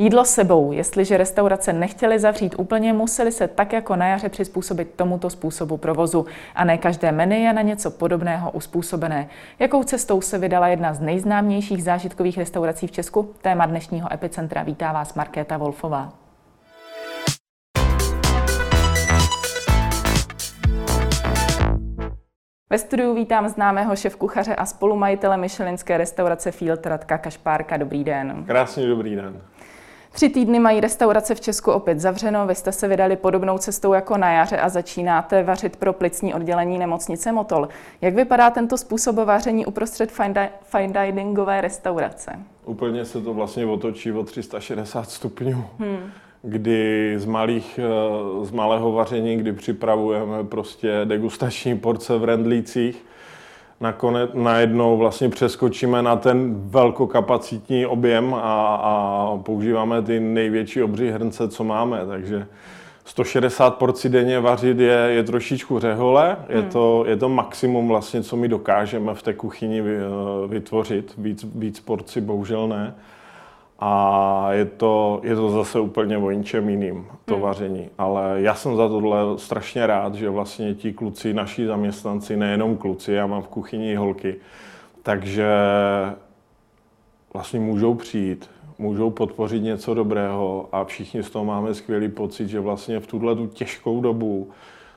Jídlo sebou. Jestliže restaurace nechtěly zavřít úplně, museli se tak jako na jaře přizpůsobit tomuto způsobu provozu. A ne každé menu je na něco podobného uspůsobené. Jakou cestou se vydala jedna z nejznámějších zážitkových restaurací v Česku? Téma dnešního epicentra vítá vás Markéta Wolfová. Ve studiu vítám známého šéf-kuchaře a spolumajitele Michelinské restaurace Field Radka Kašpárka. Dobrý den. Krásný dobrý den. Tři týdny mají restaurace v Česku opět zavřeno. Vy jste se vydali podobnou cestou jako na jaře a začínáte vařit pro plicní oddělení nemocnice Motol. Jak vypadá tento způsob vaření uprostřed fine diningové restaurace? Úplně se to vlastně otočí o 360 stupňů. Hmm kdy z, malých, eh, z malého vaření, kdy připravujeme prostě degustační porce v rendlících, nakonec najednou vlastně přeskočíme na ten velkokapacitní objem a, a používáme ty největší obří hrnce, co máme, takže 160 porcí denně vařit je, je trošičku řehole, je, hmm. to, je to maximum vlastně, co my dokážeme v té kuchyni vytvořit, víc, víc porcí bohužel ne. A je to, je to zase úplně o ničem jiným, to hmm. vaření. Ale já jsem za tohle strašně rád, že vlastně ti kluci, naši zaměstnanci, nejenom kluci, já mám v kuchyni holky, takže vlastně můžou přijít, můžou podpořit něco dobrého a všichni z toho máme skvělý pocit, že vlastně v tuhle tu těžkou dobu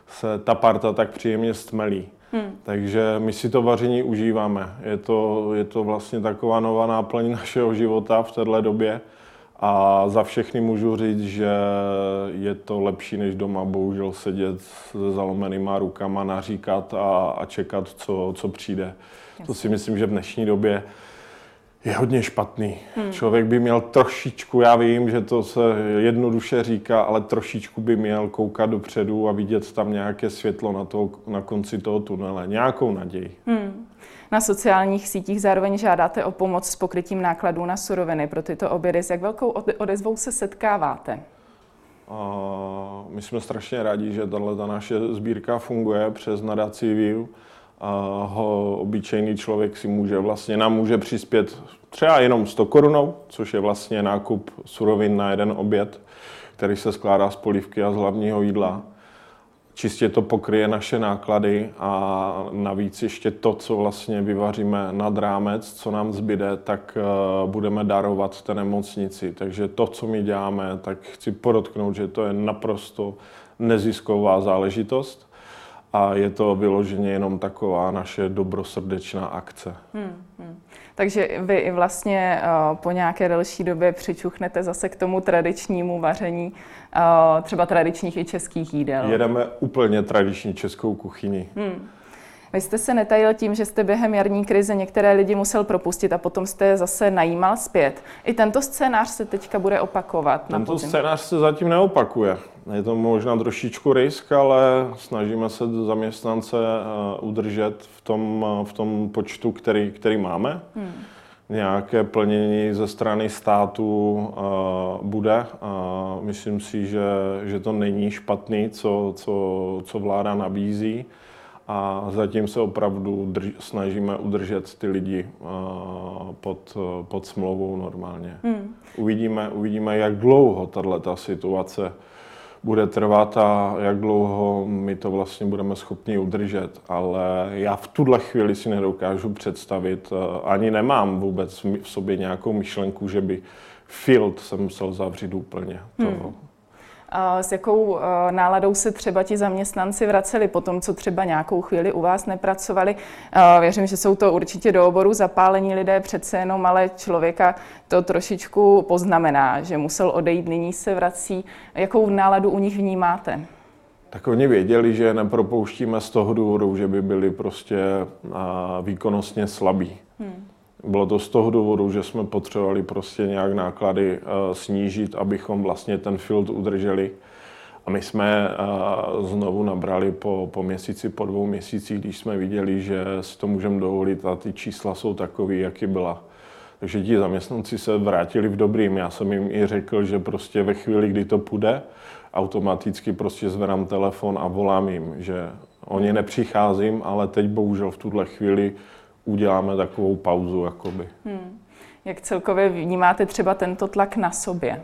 se ta parta tak příjemně stmelí. Hmm. Takže my si to vaření užíváme. Je to, je to vlastně taková nová náplň našeho života v této době. A za všechny můžu říct, že je to lepší, než doma bohužel sedět se zalomenýma rukama, naříkat a, a čekat, co, co přijde. Jasně. To si myslím, že v dnešní době je hodně špatný. Hmm. Člověk by měl trošičku, já vím, že to se jednoduše říká, ale trošičku by měl koukat dopředu a vidět tam nějaké světlo na, to, na konci toho tunele, nějakou naději. Hmm. Na sociálních sítích zároveň žádáte o pomoc s pokrytím nákladů na suroviny pro tyto obědy. S jak velkou odezvou se setkáváte? A my jsme strašně rádi, že tato naše sbírka funguje přes nadaci View ho obyčejný člověk si může vlastně, nám může přispět třeba jenom 100 korunou, což je vlastně nákup surovin na jeden oběd, který se skládá z polivky a z hlavního jídla. Čistě to pokryje naše náklady a navíc ještě to, co vlastně vyvaříme nad rámec, co nám zbyde, tak eh, budeme darovat té nemocnici. Takže to, co my děláme, tak chci podotknout, že to je naprosto nezisková záležitost a je to vyloženě jenom taková naše dobrosrdečná akce. Hmm, hmm. Takže vy i vlastně uh, po nějaké delší době přičuchnete zase k tomu tradičnímu vaření uh, třeba tradičních i českých jídel. Jedeme úplně tradiční českou kuchyni. Hmm. Vy jste se netajil tím, že jste během jarní krize některé lidi musel propustit a potom jste je zase najímal zpět. I tento scénář se teďka bude opakovat. Tento scénář se zatím neopakuje. Je to možná trošičku risk, ale snažíme se zaměstnance eh, udržet v tom, eh, v tom počtu, který, který máme. Hmm. Nějaké plnění ze strany státu uh, bude. Uh, myslím si, že, že to není špatný, co, co, co vláda nabízí a zatím se opravdu drž, snažíme udržet ty lidi uh, pod, pod smlouvou normálně. Hmm. Uvidíme, uvidíme, jak dlouho tato situace bude trvat a jak dlouho my to vlastně budeme schopni udržet. Ale já v tuhle chvíli si nedokážu představit, uh, ani nemám vůbec v sobě nějakou myšlenku, že by field se musel zavřít úplně. To, hmm s jakou eh, náladou se třeba ti zaměstnanci vraceli po tom, co třeba nějakou chvíli u vás nepracovali. Eh, věřím, že jsou to určitě do oboru zapálení lidé, přece jenom ale člověka to trošičku poznamená, že musel odejít, nyní se vrací. Jakou náladu u nich vnímáte? Tak oni věděli, že nepropouštíme z toho důvodu, že by byli prostě výkonnostně slabí. Hmm. Bylo to z toho důvodu, že jsme potřebovali prostě nějak náklady uh, snížit, abychom vlastně ten field udrželi. A my jsme uh, znovu nabrali po, po měsíci, po dvou měsících, když jsme viděli, že si to můžeme dovolit a ty čísla jsou takové, jaký byla. Takže ti zaměstnanci se vrátili v dobrým. Já jsem jim i řekl, že prostě ve chvíli, kdy to půjde, automaticky prostě zvedám telefon a volám jim, že oni nepřicházím, ale teď bohužel v tuhle chvíli uděláme takovou pauzu. Jakoby. Hmm. Jak celkově vnímáte třeba tento tlak na sobě?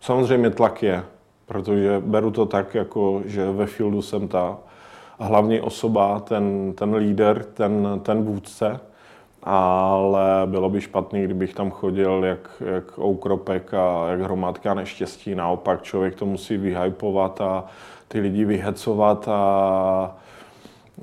Samozřejmě tlak je, protože beru to tak, jako že ve fieldu jsem ta hlavní osoba, ten, ten líder, ten, ten vůdce, ale bylo by špatný, kdybych tam chodil jak, jak oukropek a jak hromádka neštěstí. Naopak člověk to musí vyhypovat a ty lidi vyhecovat a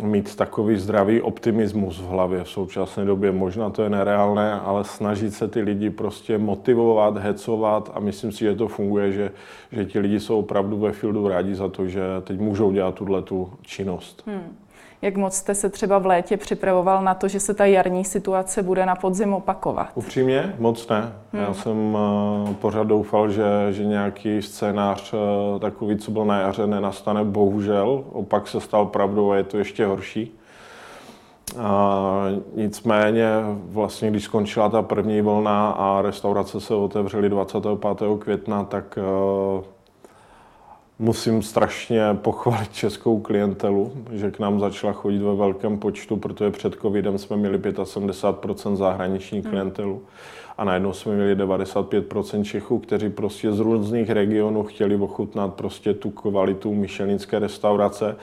mít takový zdravý optimismus v hlavě v současné době. Možná to je nereálné, ale snažit se ty lidi prostě motivovat, hecovat a myslím si, že to funguje, že, že ti lidi jsou opravdu ve fieldu rádi za to, že teď můžou dělat tuhle tu činnost. Hmm. Jak moc jste se třeba v létě připravoval na to, že se ta jarní situace bude na podzim opakovat? Upřímně? Moc ne. Hmm. Já jsem uh, pořád doufal, že, že nějaký scénář uh, takový, co byl na jaře, nenastane. Bohužel, opak se stal pravdou a je to ještě horší. A nicméně vlastně, když skončila ta první vlna a restaurace se otevřely 25. května, tak uh, Musím strašně pochválit českou klientelu, že k nám začala chodit ve velkém počtu, protože před covidem jsme měli 75% zahraniční hmm. klientelu a najednou jsme měli 95% Čechů, kteří prostě z různých regionů chtěli ochutnat prostě tu kvalitu myšelinské restaurace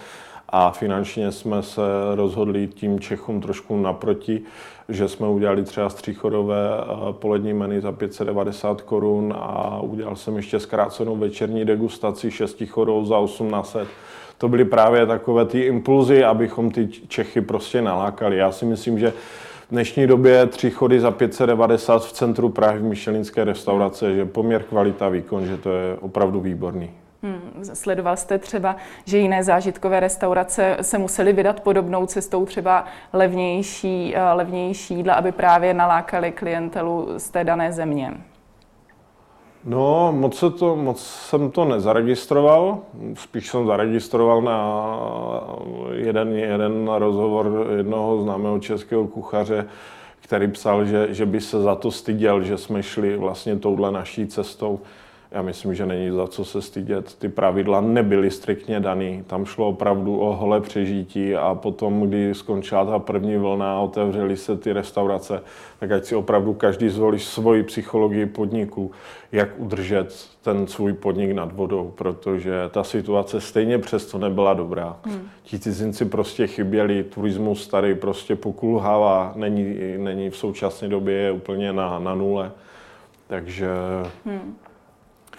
a finančně jsme se rozhodli tím Čechům trošku naproti, že jsme udělali třeba stříchodové eh, polední menu za 590 korun a udělal jsem ještě zkrácenou večerní degustaci šestichodou za 1800 to byly právě takové ty impulzy, abychom ty Čechy prostě nalákali. Já si myslím, že v dnešní době tři chody za 590 v centru Prahy v Michelinské restaurace, že poměr kvalita výkon, že to je opravdu výborný. Hmm, sledoval jste třeba, že jiné zážitkové restaurace se musely vydat podobnou cestou, třeba levnější, eh, levnější jídla, aby právě nalákali klientelu z té dané země? No, moc, se to, moc jsem to nezaregistroval. Spíš jsem zaregistroval na jeden, jeden rozhovor jednoho známého českého kuchaře, který psal, že, že by se za to styděl, že jsme šli vlastně touhle naší cestou. Já myslím, že není za co se stydět. Ty pravidla nebyly striktně daný. Tam šlo opravdu o hole přežití a potom, kdy skončila ta první vlna a otevřely se ty restaurace, tak ať si opravdu každý zvolí svoji psychologii podniku, jak udržet ten svůj podnik nad vodou, protože ta situace stejně přesto nebyla dobrá. Hmm. Ti cizinci prostě chyběli, turismus tady prostě pokulhává, není, není v současné době je úplně na, na nule. Takže hmm.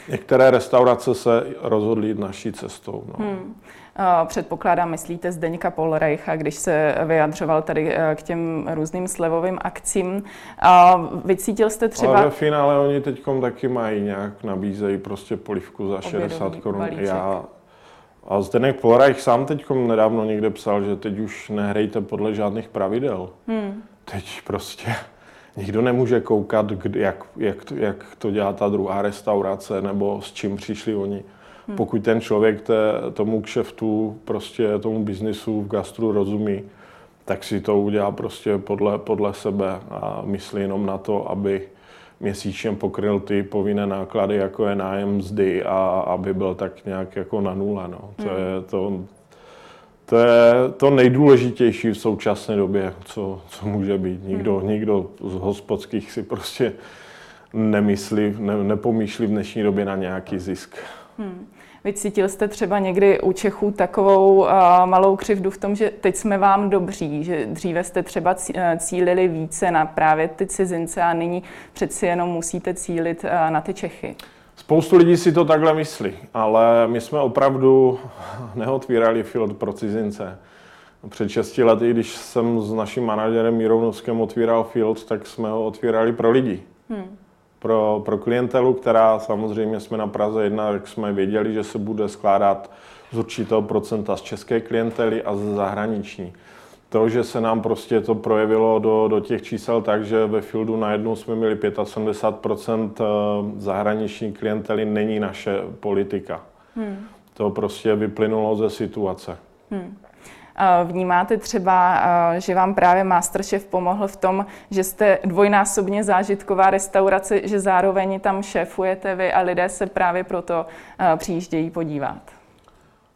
Některé restaurace se rozhodly jít naší cestou. No. Hmm. Předpokládám, myslíte Zdeňka Polreicha, když se vyjadřoval tady eh, k těm různým slevovým akcím. Vycítil jste třeba... Ale ve finále oni teď taky mají nějak, nabízejí prostě polivku za 60 korun. Já a Zdeněk Polreich sám teď nedávno někde psal, že teď už nehrajte podle žádných pravidel. Hmm. Teď prostě nikdo nemůže koukat, jak, jak, to, jak to dělá ta druhá restaurace nebo s čím přišli oni. Hmm. Pokud ten člověk té, tomu kšeftu, prostě tomu biznisu v gastru rozumí, tak si to udělá prostě podle, podle sebe a myslí jenom na to, aby měsíčně pokryl ty povinné náklady, jako je nájem mzdy a aby byl tak nějak jako na nule. No. To hmm. je to, to je to nejdůležitější v současné době, co, co může být. Nikdo, hmm. nikdo z hospodských si prostě nemyslí, ne, nepomýšlí v dnešní době na nějaký zisk. Hmm. Vycítil jste třeba někdy u Čechů takovou uh, malou křivdu v tom, že teď jsme vám dobří, že dříve jste třeba eh, cílili více na právě ty cizince a nyní přeci jenom musíte cílit uh, na ty Čechy? Spoustu lidí si to takhle myslí, ale my jsme opravdu neotvírali field pro cizince. Před 6 lety, když jsem s naším manažerem Mírovnovským otvíral field, tak jsme ho otvírali pro lidi. Hmm. Pro, pro klientelu, která samozřejmě jsme na Praze jedna, jak jsme věděli, že se bude skládat z určitého procenta z české klientely a z zahraniční to, že se nám prostě to projevilo do, do těch čísel tak, že ve Fieldu najednou jsme měli 75% eh, zahraniční klientely, není naše politika. Hmm. To prostě vyplynulo ze situace. Hmm. Vnímáte třeba, eh, že vám právě Masterchef pomohl v tom, že jste dvojnásobně zážitková restaurace, že zároveň tam šéfujete vy a lidé se právě proto eh, přijíždějí podívat?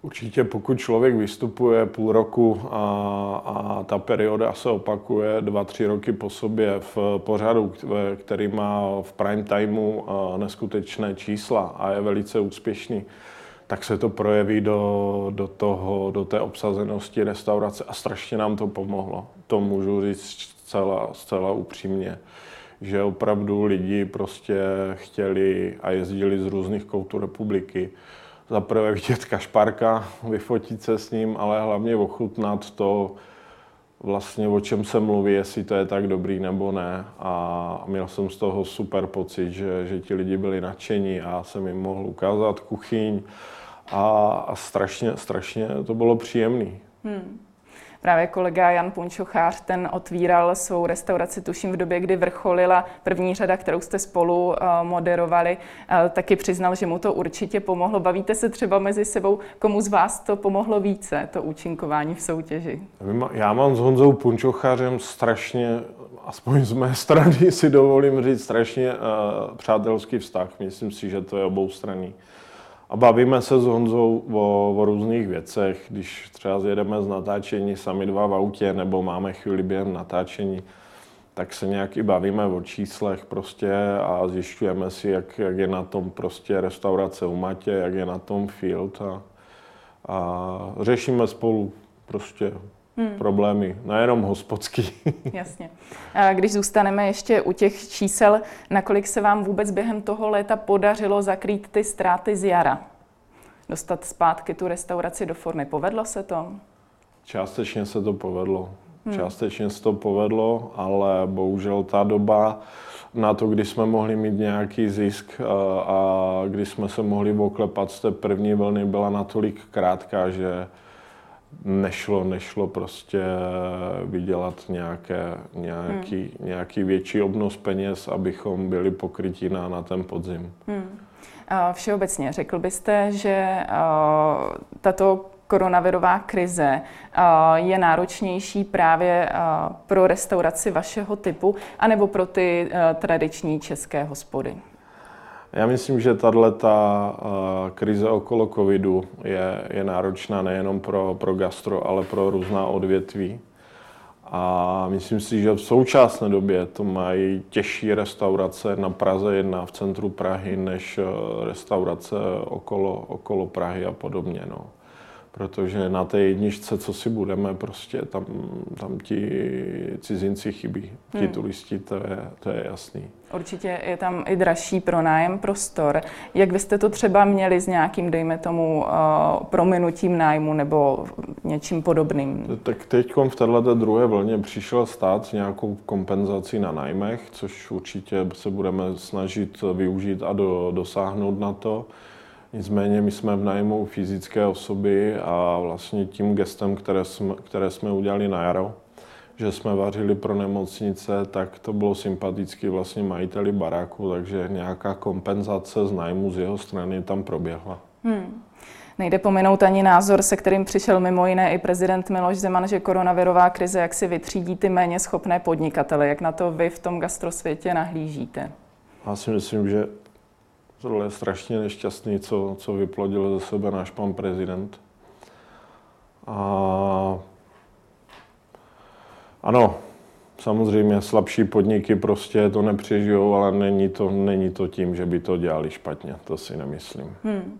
Určitě pokud člověk vystupuje půl roku a, a ta perioda se opakuje dva, tři roky po sobě v pořadu, který má v prime timeu neskutečné čísla a je velice úspěšný, tak se to projeví do, do, toho, do té obsazenosti restaurace a strašně nám to pomohlo. To můžu říct zcela, zcela upřímně že opravdu lidi prostě chtěli a jezdili z různých koutů republiky za prvé vidět kašparka, vyfotit se s ním, ale hlavně ochutnat to, vlastně o čem se mluví, jestli to je tak dobrý nebo ne. A měl jsem z toho super pocit, že, že ti lidi byli nadšení a jsem jim mohl ukázat kuchyň a, a strašně, strašně to bylo příjemné. Hmm. Právě kolega Jan Punčochář, ten otvíral svou restauraci, tuším v době, kdy vrcholila první řada, kterou jste spolu eh, moderovali, eh, taky přiznal, že mu to určitě pomohlo. Bavíte se třeba mezi sebou, komu z vás to pomohlo více, to účinkování v soutěži? Já mám s Honzou Punčochářem strašně, aspoň z mé strany si dovolím říct, strašně uh, přátelský vztah. Myslím si, že to je obou strany. A bavíme se s Honzou o, o různých věcech, když třeba zjedeme z natáčení sami dva v autě, nebo máme chvíli během natáčení, tak se nějak i bavíme o číslech prostě a zjišťujeme si, jak, jak je na tom prostě restaurace u Matě, jak je na tom field a, a řešíme spolu prostě hmm. problémy, nejenom hospodský. Jasně. A když zůstaneme ještě u těch čísel, nakolik se vám vůbec během toho léta podařilo zakrýt ty ztráty z jara? Dostat zpátky tu restauraci do formy. Povedlo se to? Částečně se to povedlo. Hmm. Částečně se to povedlo, ale bohužel ta doba na to, kdy jsme mohli mít nějaký zisk a, a kdy jsme se mohli oklepat z té první vlny, byla natolik krátká, že nešlo, nešlo prostě vydělat nějaké, nějaký, hmm. nějaký větší obnos peněz, abychom byli pokryti na, na ten podzim. Hmm. Všeobecně řekl byste, že tato koronavirová krize je náročnější právě pro restauraci vašeho typu, anebo pro ty tradiční české hospody? Já myslím, že tahle ta krize okolo covidu je, je náročná nejenom pro, pro gastro, ale pro různá odvětví. A myslím si, že v současné době to mají těžší restaurace na Praze 1 v centru Prahy než restaurace okolo, okolo Prahy a podobně. No protože na té jedničce, co si budeme, prostě tam, tam ti cizinci chybí, ti hmm. turisti, to je, to je jasný. Určitě je tam i dražší pronájem prostor. Jak byste to třeba měli s nějakým, dejme tomu, uh, prominutím nájmu nebo něčím podobným? Tak teď v této druhé vlně přišel stát s nějakou kompenzací na nájmech, což určitě se budeme snažit využít a do, dosáhnout na to. Nicméně my jsme v nájmu fyzické osoby a vlastně tím gestem, které jsme, které jsme udělali na jaro, že jsme vařili pro nemocnice, tak to bylo sympaticky vlastně majiteli baráku, takže nějaká kompenzace z nájmu z jeho strany tam proběhla. Hmm. Nejde pominout ani názor, se kterým přišel mimo jiné i prezident Miloš Zeman, že koronavirová krize jak si vytřídí ty méně schopné podnikatele. Jak na to vy v tom gastrosvětě nahlížíte? Já si myslím, že Tohle je strašně nešťastný, co, co vyplodil ze sebe náš pan prezident. A ano, samozřejmě slabší podniky prostě to nepřežijou, ale není to, není to tím, že by to dělali špatně, to si nemyslím. Hmm.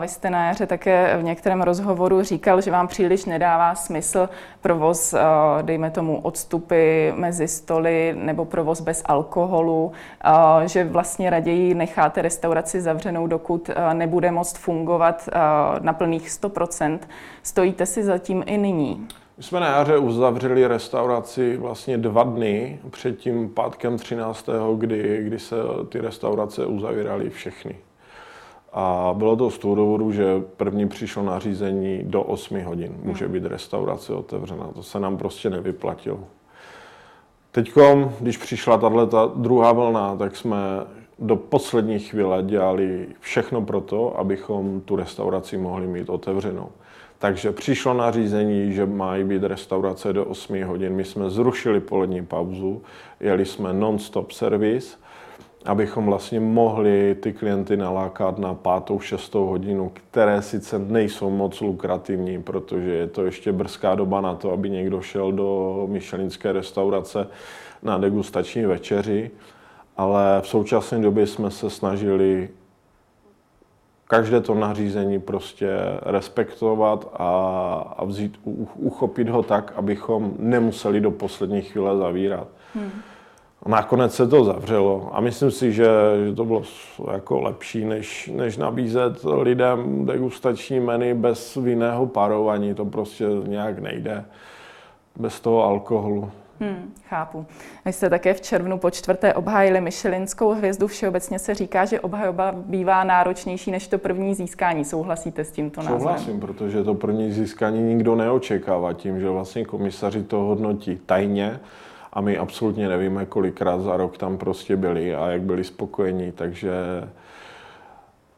Vy jste na jaře také v některém rozhovoru říkal, že vám příliš nedává smysl provoz, dejme tomu, odstupy mezi stoly nebo provoz bez alkoholu, že vlastně raději necháte restauraci zavřenou, dokud nebude moct fungovat na plných 100%. Stojíte si zatím i nyní? My jsme na jaře uzavřeli restauraci vlastně dva dny před tím pátkem 13. kdy, kdy se ty restaurace uzavíraly všechny. A bylo to z toho důvodu, že první přišlo nařízení do 8 hodin. Může být restaurace otevřena. To se nám prostě nevyplatilo. Teď, když přišla tato druhá vlna, tak jsme do poslední chvíle dělali všechno pro to, abychom tu restauraci mohli mít otevřenou. Takže přišlo nařízení, že mají být restaurace do 8 hodin. My jsme zrušili polední pauzu, jeli jsme non-stop servis abychom vlastně mohli ty klienty nalákat na pátou, šestou hodinu, které sice nejsou moc lukrativní, protože je to ještě brzká doba na to, aby někdo šel do myšelinské restaurace na degustační večeři, ale v současné době jsme se snažili každé to nařízení prostě respektovat a, a vzít, uchopit ho tak, abychom nemuseli do poslední chvíle zavírat. Hmm. Nakonec se to zavřelo a myslím si, že, že to bylo jako lepší, než, než nabízet lidem degustační menu bez vinného parování. To prostě nějak nejde bez toho alkoholu. Hmm, chápu. Vy jste také v červnu po čtvrté obhájili Michelinskou hvězdu. Všeobecně se říká, že obhajoba bývá náročnější než to první získání. Souhlasíte s tímto názorem? Souhlasím, protože to první získání nikdo neočekává tím, že vlastně komisaři to hodnotí tajně a my absolutně nevíme, kolikrát za rok tam prostě byli a jak byli spokojení, takže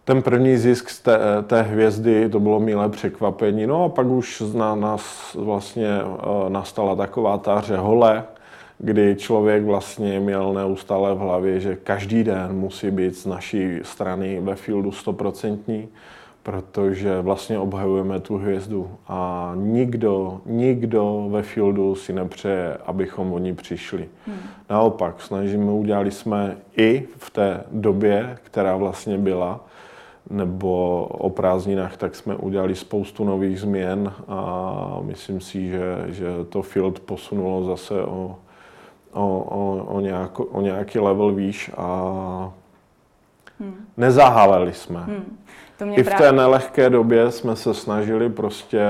ten první zisk z té, té hvězdy, to bylo milé překvapení. No a pak už na nás vlastně eh, nastala taková ta řehole, kdy člověk vlastně měl neustále v hlavě, že každý den musí být z naší strany ve fieldu stoprocentní, protože vlastně obhajujeme tu hvězdu a nikdo, nikdo ve fieldu si nepřeje, abychom o ní přišli. Hmm. Naopak, snažíme, udělali jsme i v té době, která vlastně byla, nebo o prázdninách, tak jsme udělali spoustu nových změn a myslím si, že, že to field posunulo zase o, o, o, o, nějak, o nějaký level výš a hmm. nezahaleli jsme. Hmm. To mě I v té nelehké době jsme se snažili prostě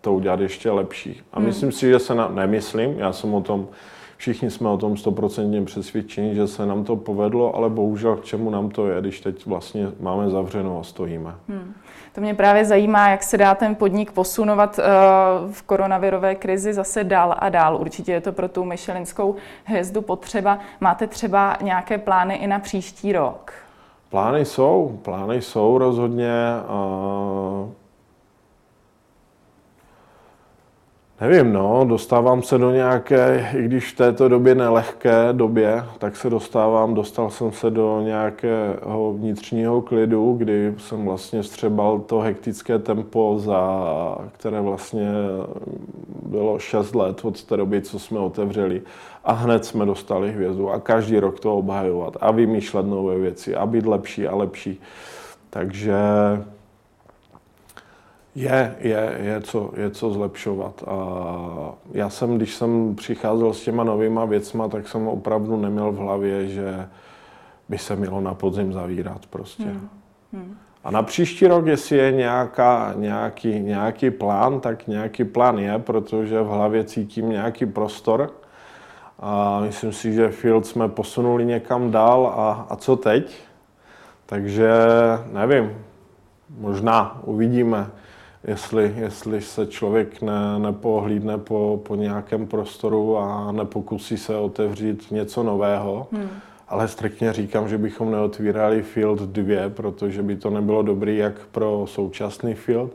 to udělat ještě lepší. A hmm. myslím si, že se na, nemyslím, já jsem o tom Všichni jsme o tom stoprocentně přesvědčeni, že se nám to povedlo, ale bohužel k čemu nám to je, když teď vlastně máme zavřeno a stojíme. Hmm. To mě právě zajímá, jak se dá ten podnik posunovat uh, v koronavirové krizi zase dál a dál. Určitě je to pro tu Michelinskou hvězdu potřeba. Máte třeba nějaké plány i na příští rok? Plány jsou, plány jsou rozhodně. Uh, Nevím, no, dostávám se do nějaké, i když v této době nelehké době, tak se dostávám, dostal jsem se do nějakého vnitřního klidu, kdy jsem vlastně střebal to hektické tempo, za které vlastně bylo 6 let od té doby, co jsme otevřeli. A hned jsme dostali hvězdu a každý rok to obhajovat a vymýšlet nové věci a být lepší a lepší. Takže je, je, je, co, je co zlepšovat. A já jsem, když jsem přicházel s těma novýma věcma, tak jsem opravdu neměl v hlavě, že by se mělo na podzim zavírat prostě. Hmm. Hmm. A na příští rok, jestli je nějaká, nějaký, nějaký plán, tak nějaký plán je, protože v hlavě cítím nějaký prostor. A myslím si, že Field jsme posunuli někam dál a, a co teď? Takže nevím, možná uvidíme jestli, jestli se člověk ne, nepohlídne po, po nějakém prostoru a nepokusí se otevřít něco nového. Hmm. Ale striktně říkám, že bychom neotvírali Field 2, protože by to nebylo dobrý jak pro současný Field,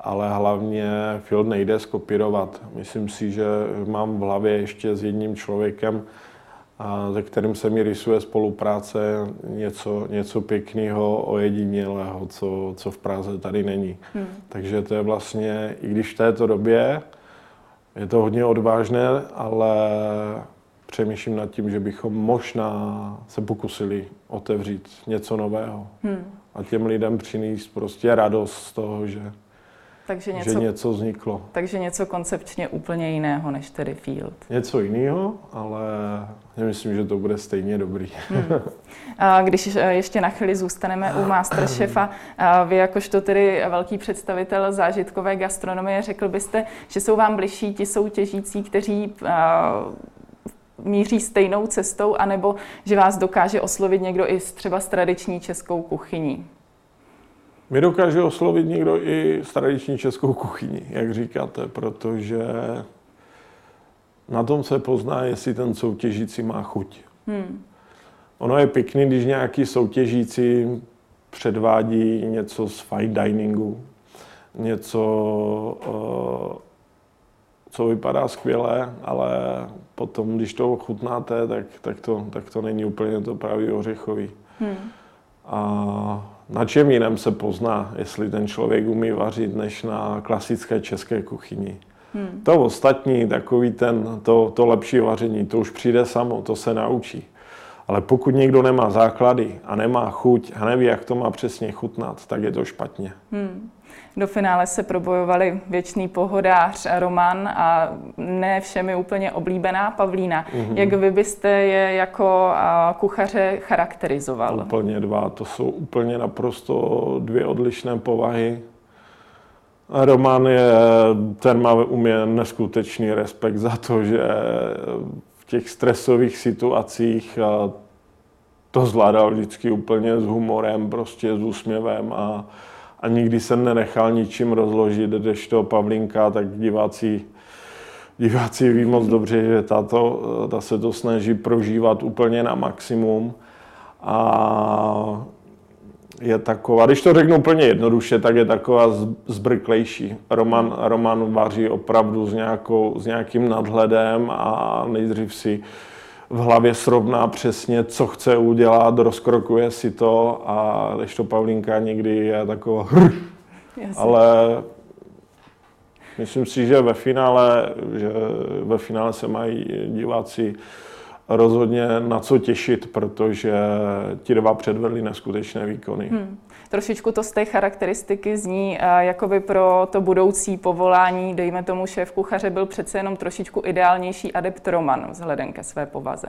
ale hlavně Field nejde skopírovat. Myslím si, že mám v hlavě ještě s jedním člověkem a se kterým se mi rysuje spolupráce něco, něco pěkného, ojedinělého, co, co v Praze tady není. Hmm. Takže to je vlastně, i když v této době je to hodně odvážné, ale přemýšlím nad tím, že bychom možná se pokusili otevřít něco nového. Hmm. A těm lidem přinést prostě radost z toho, že takže něco, že něco vzniklo. Takže něco koncepčně úplně jiného než tedy Field. Něco jiného, ale nemyslím, že to bude stejně dobrý. Hmm. A když ještě na chvíli zůstaneme u Masterchefa, vy jakožto tedy velký představitel zážitkové gastronomie, řekl byste, že jsou vám bližší ti soutěžící, kteří míří stejnou cestou, anebo že vás dokáže oslovit někdo i třeba s tradiční českou kuchyní? Mě dokáže oslovit někdo i s tradiční českou kuchyni, jak říkáte, protože na tom se pozná, jestli ten soutěžící má chuť. Hmm. Ono je pěkný, když nějaký soutěžící předvádí něco z fine diningu, něco, eh, co vypadá skvěle, ale potom, když to ochutnáte, tak, tak, to, tak to není úplně to pravý ořechový. Hmm. A na čem jiném se pozná, jestli ten člověk umí vařit, než na klasické české kuchyni. Hmm. To ostatní, takový ten, to, to lepší vaření, to už přijde samo, to se naučí. Ale pokud někdo nemá základy a nemá chuť a neví, jak to má přesně chutnat, tak je to špatně. Hmm. Do finále se probojovali věčný pohodář Roman a ne všemi úplně oblíbená Pavlína. Mm-hmm. Jak vy byste je jako kuchaře charakterizoval? Úplně dva. To jsou úplně naprosto dvě odlišné povahy. Roman je, ten má u mě neskutečný respekt za to, že v těch stresových situacích to zvládal vždycky úplně s humorem, prostě s úsměvem a, a nikdy se nenechal ničím rozložit, to Pavlinka, tak diváci, diváci ví moc dobře, že tato, ta se to snaží prožívat úplně na maximum a je taková, když to řeknu úplně jednoduše, tak je taková zbrklejší. Roman, Roman vaří opravdu s, nějakou, s nějakým nadhledem a nejdřív si v hlavě srovná přesně, co chce udělat, rozkrokuje si to a když to Pavlínka někdy je taková hr, ale myslím si, že ve finále, že ve finále se mají diváci rozhodně na co těšit, protože ti dva předvedli neskutečné výkony. Hmm. Trošičku to z té charakteristiky zní, jakoby pro to budoucí povolání, dejme tomu šéf kuchaře, byl přece jenom trošičku ideálnější adept Roman vzhledem ke své povaze.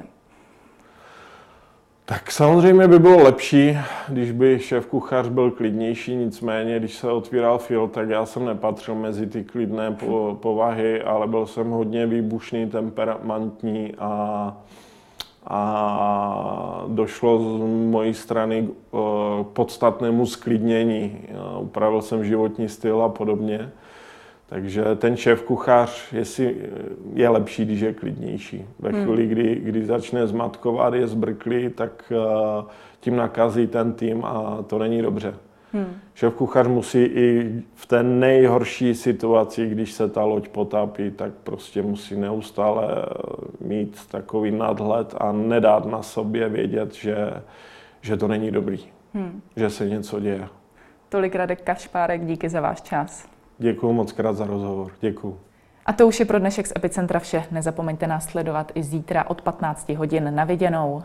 Tak samozřejmě by bylo lepší, když by šéf kuchař byl klidnější, nicméně, když se otvíral fil, tak já jsem nepatřil mezi ty klidné povahy, ale byl jsem hodně výbušný, temperamentní a a došlo z mojí strany k podstatnému sklidnění. Upravil jsem životní styl a podobně. Takže ten šéf kuchař jestli je lepší, když je klidnější. Ve hmm. chvíli, kdy, kdy začne zmatkovat, je zbrklý, tak tím nakazí ten tým a to není dobře. Hmm. Šéf kuchař musí i v té nejhorší situaci, když se ta loď potápí, tak prostě musí neustále mít takový nadhled a nedát na sobě vědět, že, že to není dobrý, hmm. že se něco děje. Tolik Radek Kašpárek, díky za váš čas. Děkuji moc krát za rozhovor. Děkuji. A to už je pro dnešek z Epicentra vše. Nezapomeňte nás sledovat i zítra od 15 hodin na viděnou.